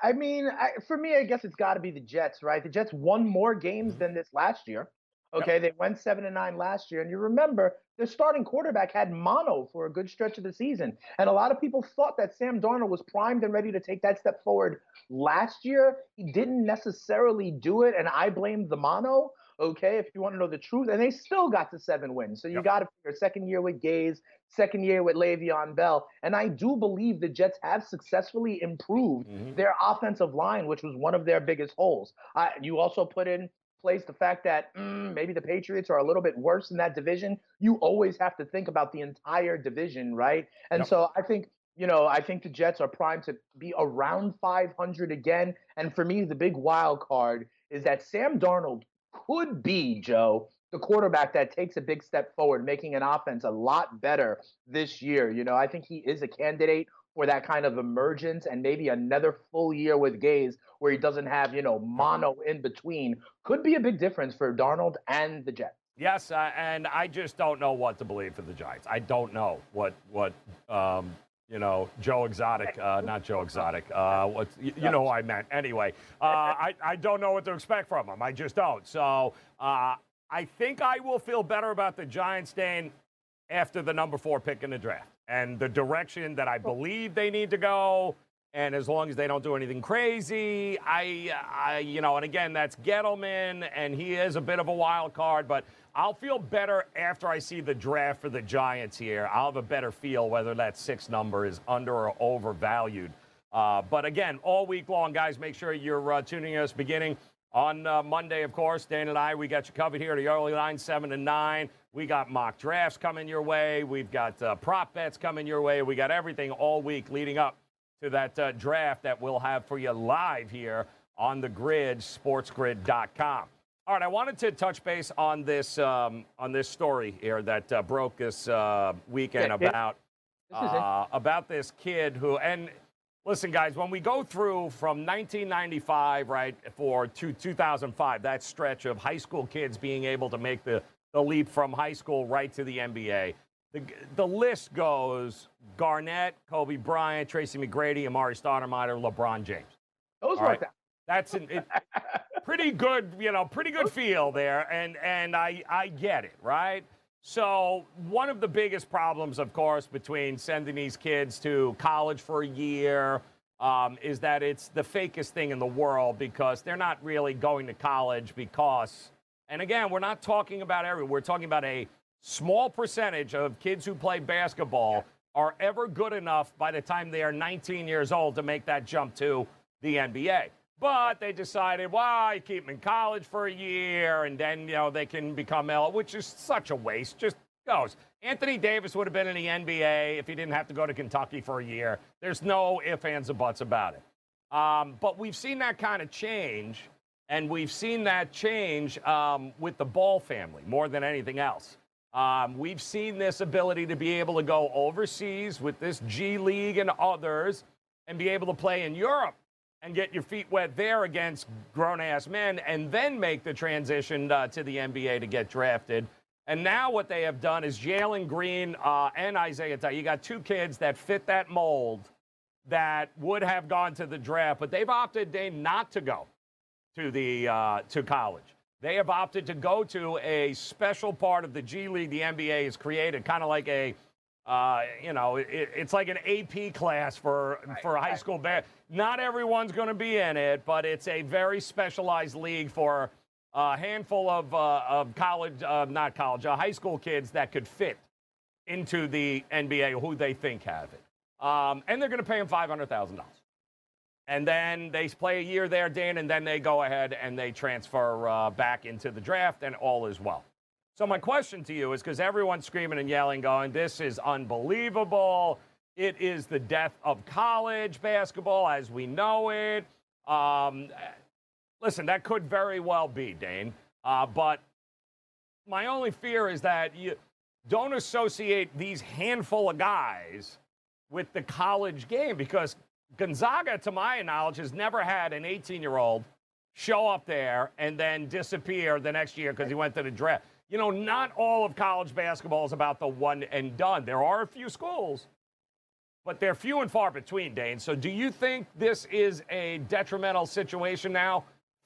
I mean, I, for me, I guess it's got to be the Jets, right? The Jets won more games than this last year. Okay, yep. they went seven and nine last year, and you remember their starting quarterback had mono for a good stretch of the season, and a lot of people thought that Sam Darnold was primed and ready to take that step forward last year. He didn't necessarily do it, and I blame the mono okay, if you want to know the truth. And they still got to seven wins. So you yep. got to figure second year with Gase, second year with Le'Veon Bell. And I do believe the Jets have successfully improved mm-hmm. their offensive line, which was one of their biggest holes. Uh, you also put in place the fact that mm, maybe the Patriots are a little bit worse in that division. You always have to think about the entire division, right? And yep. so I think you know, I think the Jets are primed to be around 500 again. And for me, the big wild card is that Sam Darnold could be, Joe, the quarterback that takes a big step forward, making an offense a lot better this year. You know, I think he is a candidate for that kind of emergence and maybe another full year with Gase where he doesn't have, you know, mono in between could be a big difference for Darnold and the Jets. Yes, uh, and I just don't know what to believe for the Giants. I don't know what what um, you know, Joe Exotic, uh, not Joe Exotic. Uh, what you, you, know who I meant. Anyway, uh, I, I don't know what to expect from him. I just don't. So uh, I think I will feel better about the Giants staying after the number four pick in the draft and the direction that I believe they need to go. And as long as they don't do anything crazy, I, I, you know, and again, that's Gettleman, and he is a bit of a wild card, but I'll feel better after I see the draft for the Giants here. I'll have a better feel whether that six number is under or overvalued. Uh, but again, all week long, guys, make sure you're uh, tuning us beginning on uh, Monday, of course. Dan and I, we got you covered here at the early line, 7 and 9. We got mock drafts coming your way. We've got uh, prop bets coming your way. We got everything all week leading up to that uh, draft that we'll have for you live here on the grid, sportsgrid.com. All right, I wanted to touch base on this um, on this story here that uh, broke this uh, weekend yeah, about uh, about this kid who and listen, guys, when we go through from 1995 right for to 2005, that stretch of high school kids being able to make the the leap from high school right to the NBA. The, the list goes Garnett, Kobe Bryant, Tracy McGrady, Amar'e Stoudemire, LeBron James. Those All right? That's an, it, pretty good, you know, pretty good feel there, and and I I get it, right? So one of the biggest problems, of course, between sending these kids to college for a year um, is that it's the fakest thing in the world because they're not really going to college because, and again, we're not talking about every, we're talking about a small percentage of kids who play basketball are ever good enough by the time they are 19 years old to make that jump to the NBA. But they decided, well, keep them in college for a year, and then you know they can become L, which is such a waste. Just goes. Anthony Davis would have been in the NBA if he didn't have to go to Kentucky for a year. There's no ifs, ands, or buts about it. Um, but we've seen that kind of change, and we've seen that change um, with the Ball family more than anything else. Um, we've seen this ability to be able to go overseas with this G League and others and be able to play in Europe and get your feet wet there against grown ass men and then make the transition uh, to the NBA to get drafted. And now what they have done is Jalen Green uh, and Isaiah Todd. You got two kids that fit that mold that would have gone to the draft, but they've opted they not to go to the uh, to college. they have opted to go to a special part of the G League the NBA has created, kind of like a, uh, you know, it, it's like an AP class for right, for high right. school band. Not everyone's going to be in it, but it's a very specialized league for a handful of uh, of college, uh, not college, uh, high school kids that could fit into the NBA who they think have it, um, and they're going to pay them five hundred thousand dollars and then they play a year there, Dan, and then they go ahead and they transfer uh, back into the draft, and all is well. So my question to you is because everyone's screaming and yelling, going, "This is unbelievable! It is the death of college basketball as we know it." Um, listen, that could very well be, Dane, uh, but my only fear is that you don't associate these handful of guys with the college game because Gonzaga, to my knowledge, has never had an 18 year old show up there and then disappear the next year because he went to the draft. You know, not all of college basketball is about the one and done. There are a few schools, but they're few and far between, Dane. So do you think this is a detrimental situation now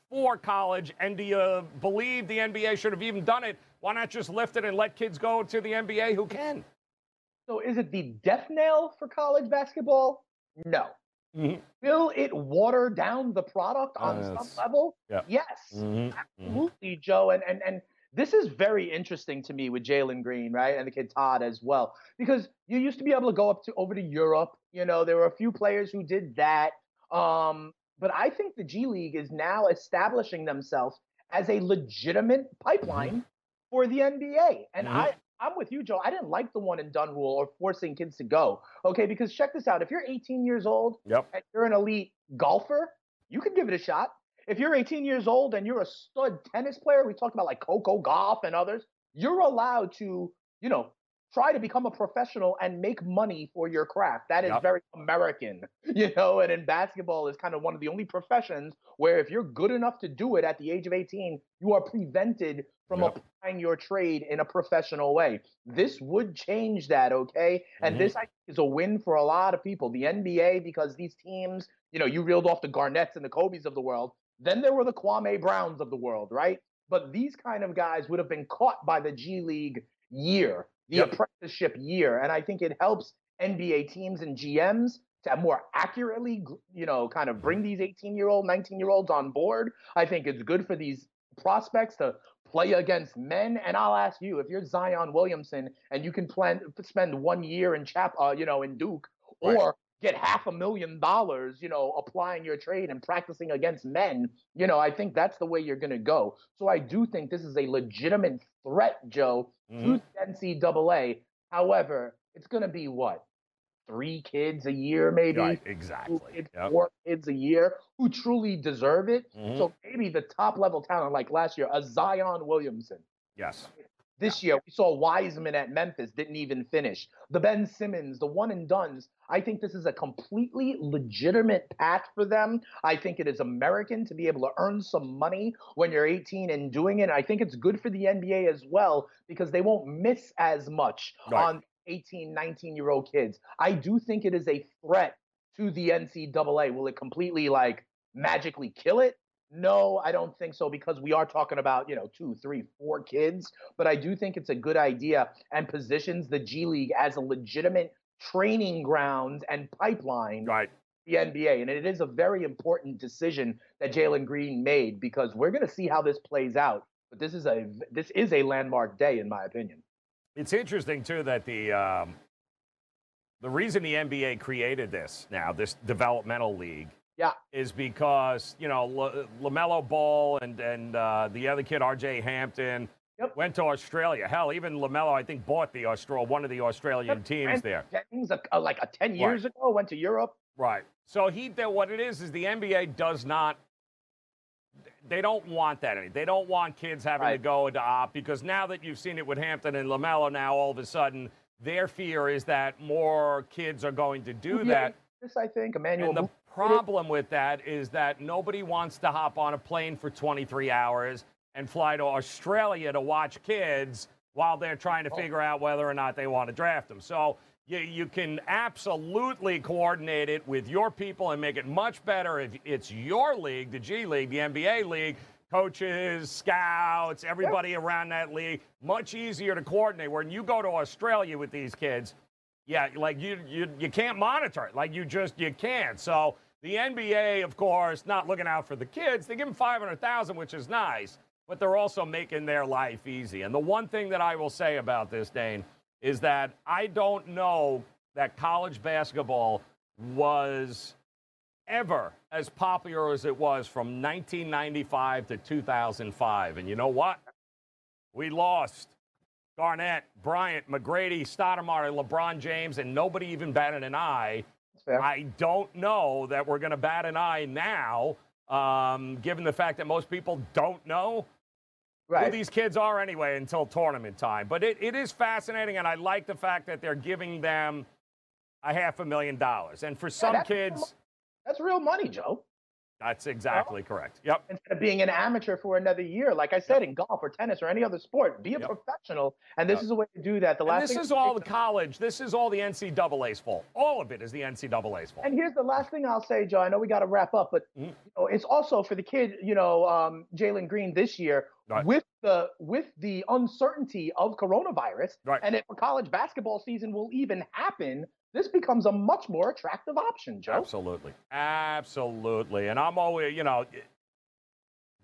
for college? And do you believe the NBA should have even done it? Why not just lift it and let kids go to the NBA who can? So is it the death knell for college basketball? No. Mm-hmm. Will it water down the product on uh, some level? Yeah. Yes, mm-hmm. mm-hmm. absolutely. Joe. And and and this is very interesting to me with Jalen Green, right, and the kid Todd as well, because you used to be able to go up to over to Europe. You know, there were a few players who did that. Um, but I think the G League is now establishing themselves as a legitimate pipeline mm-hmm. for the NBA, and mm-hmm. I I'm with you, Joe. I didn't like the one and done rule or forcing kids to go. Okay, because check this out. If you're 18 years old yep. and you're an elite golfer, you can give it a shot. If you're 18 years old and you're a stud tennis player, we talked about like Coco Gauff and others, you're allowed to, you know, try to become a professional and make money for your craft. That is yep. very American, *laughs* you know, and in basketball is kind of one of the only professions where if you're good enough to do it at the age of 18, you are prevented from yep. applying your trade in a professional way. This would change that, okay? And mm-hmm. this I think, is a win for a lot of people. The NBA, because these teams, you know, you reeled off the Garnetts and the Kobe's of the world. Then there were the Kwame Browns of the world, right? But these kind of guys would have been caught by the G League year, the yep. apprenticeship year. And I think it helps NBA teams and GMs to more accurately, you know, kind of bring these 18 year old, 19 year olds on board. I think it's good for these prospects to play against men. And I'll ask you, if you're Zion Williamson and you can plan spend one year in Chap, uh, you know, in Duke, or right. Get half a million dollars, you know, applying your trade and practicing against men, you know, I think that's the way you're going to go. So I do think this is a legitimate threat, Joe, mm-hmm. to NCAA. However, it's going to be what three kids a year, maybe. Right, exactly. Kids, yep. Four kids a year who truly deserve it. Mm-hmm. So maybe the top level talent, like last year, a Zion Williamson. Yes. This yeah. year, we saw Wiseman at Memphis, didn't even finish. The Ben Simmons, the one and duns. I think this is a completely legitimate path for them. I think it is American to be able to earn some money when you're 18 and doing it. I think it's good for the NBA as well because they won't miss as much right. on 18, 19 year old kids. I do think it is a threat to the NCAA. Will it completely like magically kill it? No, I don't think so because we are talking about, you know, two, three, four kids. But I do think it's a good idea and positions the G League as a legitimate training ground and pipeline right. the NBA. And it is a very important decision that Jalen Green made because we're going to see how this plays out. But this is a this is a landmark day, in my opinion. It's interesting too that the um, the reason the NBA created this now, this developmental league, yeah, is because you know LaMelo Ball and and uh, the other kid R.J. Hampton yep. went to Australia. Hell, even LaMelo, I think, bought the Austral one of the Australian yep. teams there. Jennings, uh, like a ten years right. ago, went to Europe. Right. So he, did what it is, is the NBA does not they don't want that. Any. They don't want kids having right. to go into op because now that you've seen it with Hampton and LaMelo, now all of a sudden their fear is that more kids are going to do yeah, that. This, I think, Emmanuel. And the problem with that is that nobody wants to hop on a plane for 23 hours and fly to Australia to watch kids while they're trying to oh. figure out whether or not they want to draft them. So you, you can absolutely coordinate it with your people and make it much better if it's your league, the G League, the NBA League, coaches, scouts, everybody yeah. around that league. Much easier to coordinate. When you go to Australia with these kids, yeah, like you you you can't monitor it. Like you just you can't. So the NBA, of course, not looking out for the kids. They give them five hundred thousand, which is nice, but they're also making their life easy. And the one thing that I will say about this, Dane, is that I don't know that college basketball was ever as popular as it was from 1995 to 2005. And you know what? We lost Garnett, Bryant, McGrady, Stoudemire, LeBron James, and nobody even batted an eye. I don't know that we're going to bat an eye now, um, given the fact that most people don't know right. who these kids are anyway until tournament time. But it, it is fascinating, and I like the fact that they're giving them a half a million dollars. And for some yeah, kids, that's real money, Joe. That's exactly correct. Yep. Instead of being an amateur for another year, like I said, yep. in golf or tennis or any other sport, be a yep. professional. And this yep. is a way to do that. The last and this is all the college. This is all the NCAA's fault. All of it is the NCAA's fault. And here's the last thing I'll say, Joe. I know we got to wrap up, but mm-hmm. you know, it's also for the kid, you know, um, Jalen Green this year right. with the with the uncertainty of coronavirus, right. and if a college basketball season will even happen this becomes a much more attractive option, Joe. Absolutely. Absolutely. And I'm always, you know,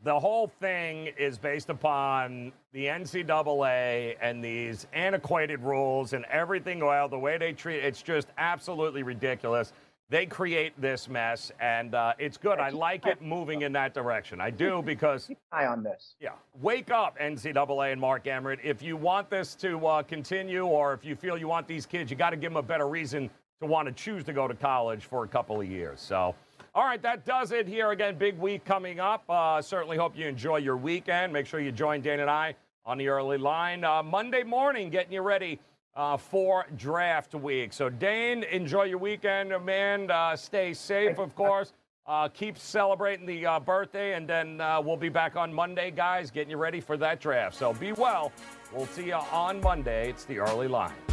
the whole thing is based upon the NCAA and these antiquated rules and everything. Well, the way they treat it's just absolutely ridiculous. They create this mess, and uh, it's good. I like it moving in that direction. I do *laughs* because eye on this. Yeah, wake up, NCAA and Mark Emmert. If you want this to uh, continue, or if you feel you want these kids, you got to give them a better reason to want to choose to go to college for a couple of years. So. All right, that does it here again. Big week coming up. Uh, certainly hope you enjoy your weekend. Make sure you join Dan and I on the early line uh, Monday morning, getting you ready uh, for draft week. So, Dane, enjoy your weekend, man. Uh, stay safe, of course. Uh, keep celebrating the uh, birthday, and then uh, we'll be back on Monday, guys, getting you ready for that draft. So, be well. We'll see you on Monday. It's the early line.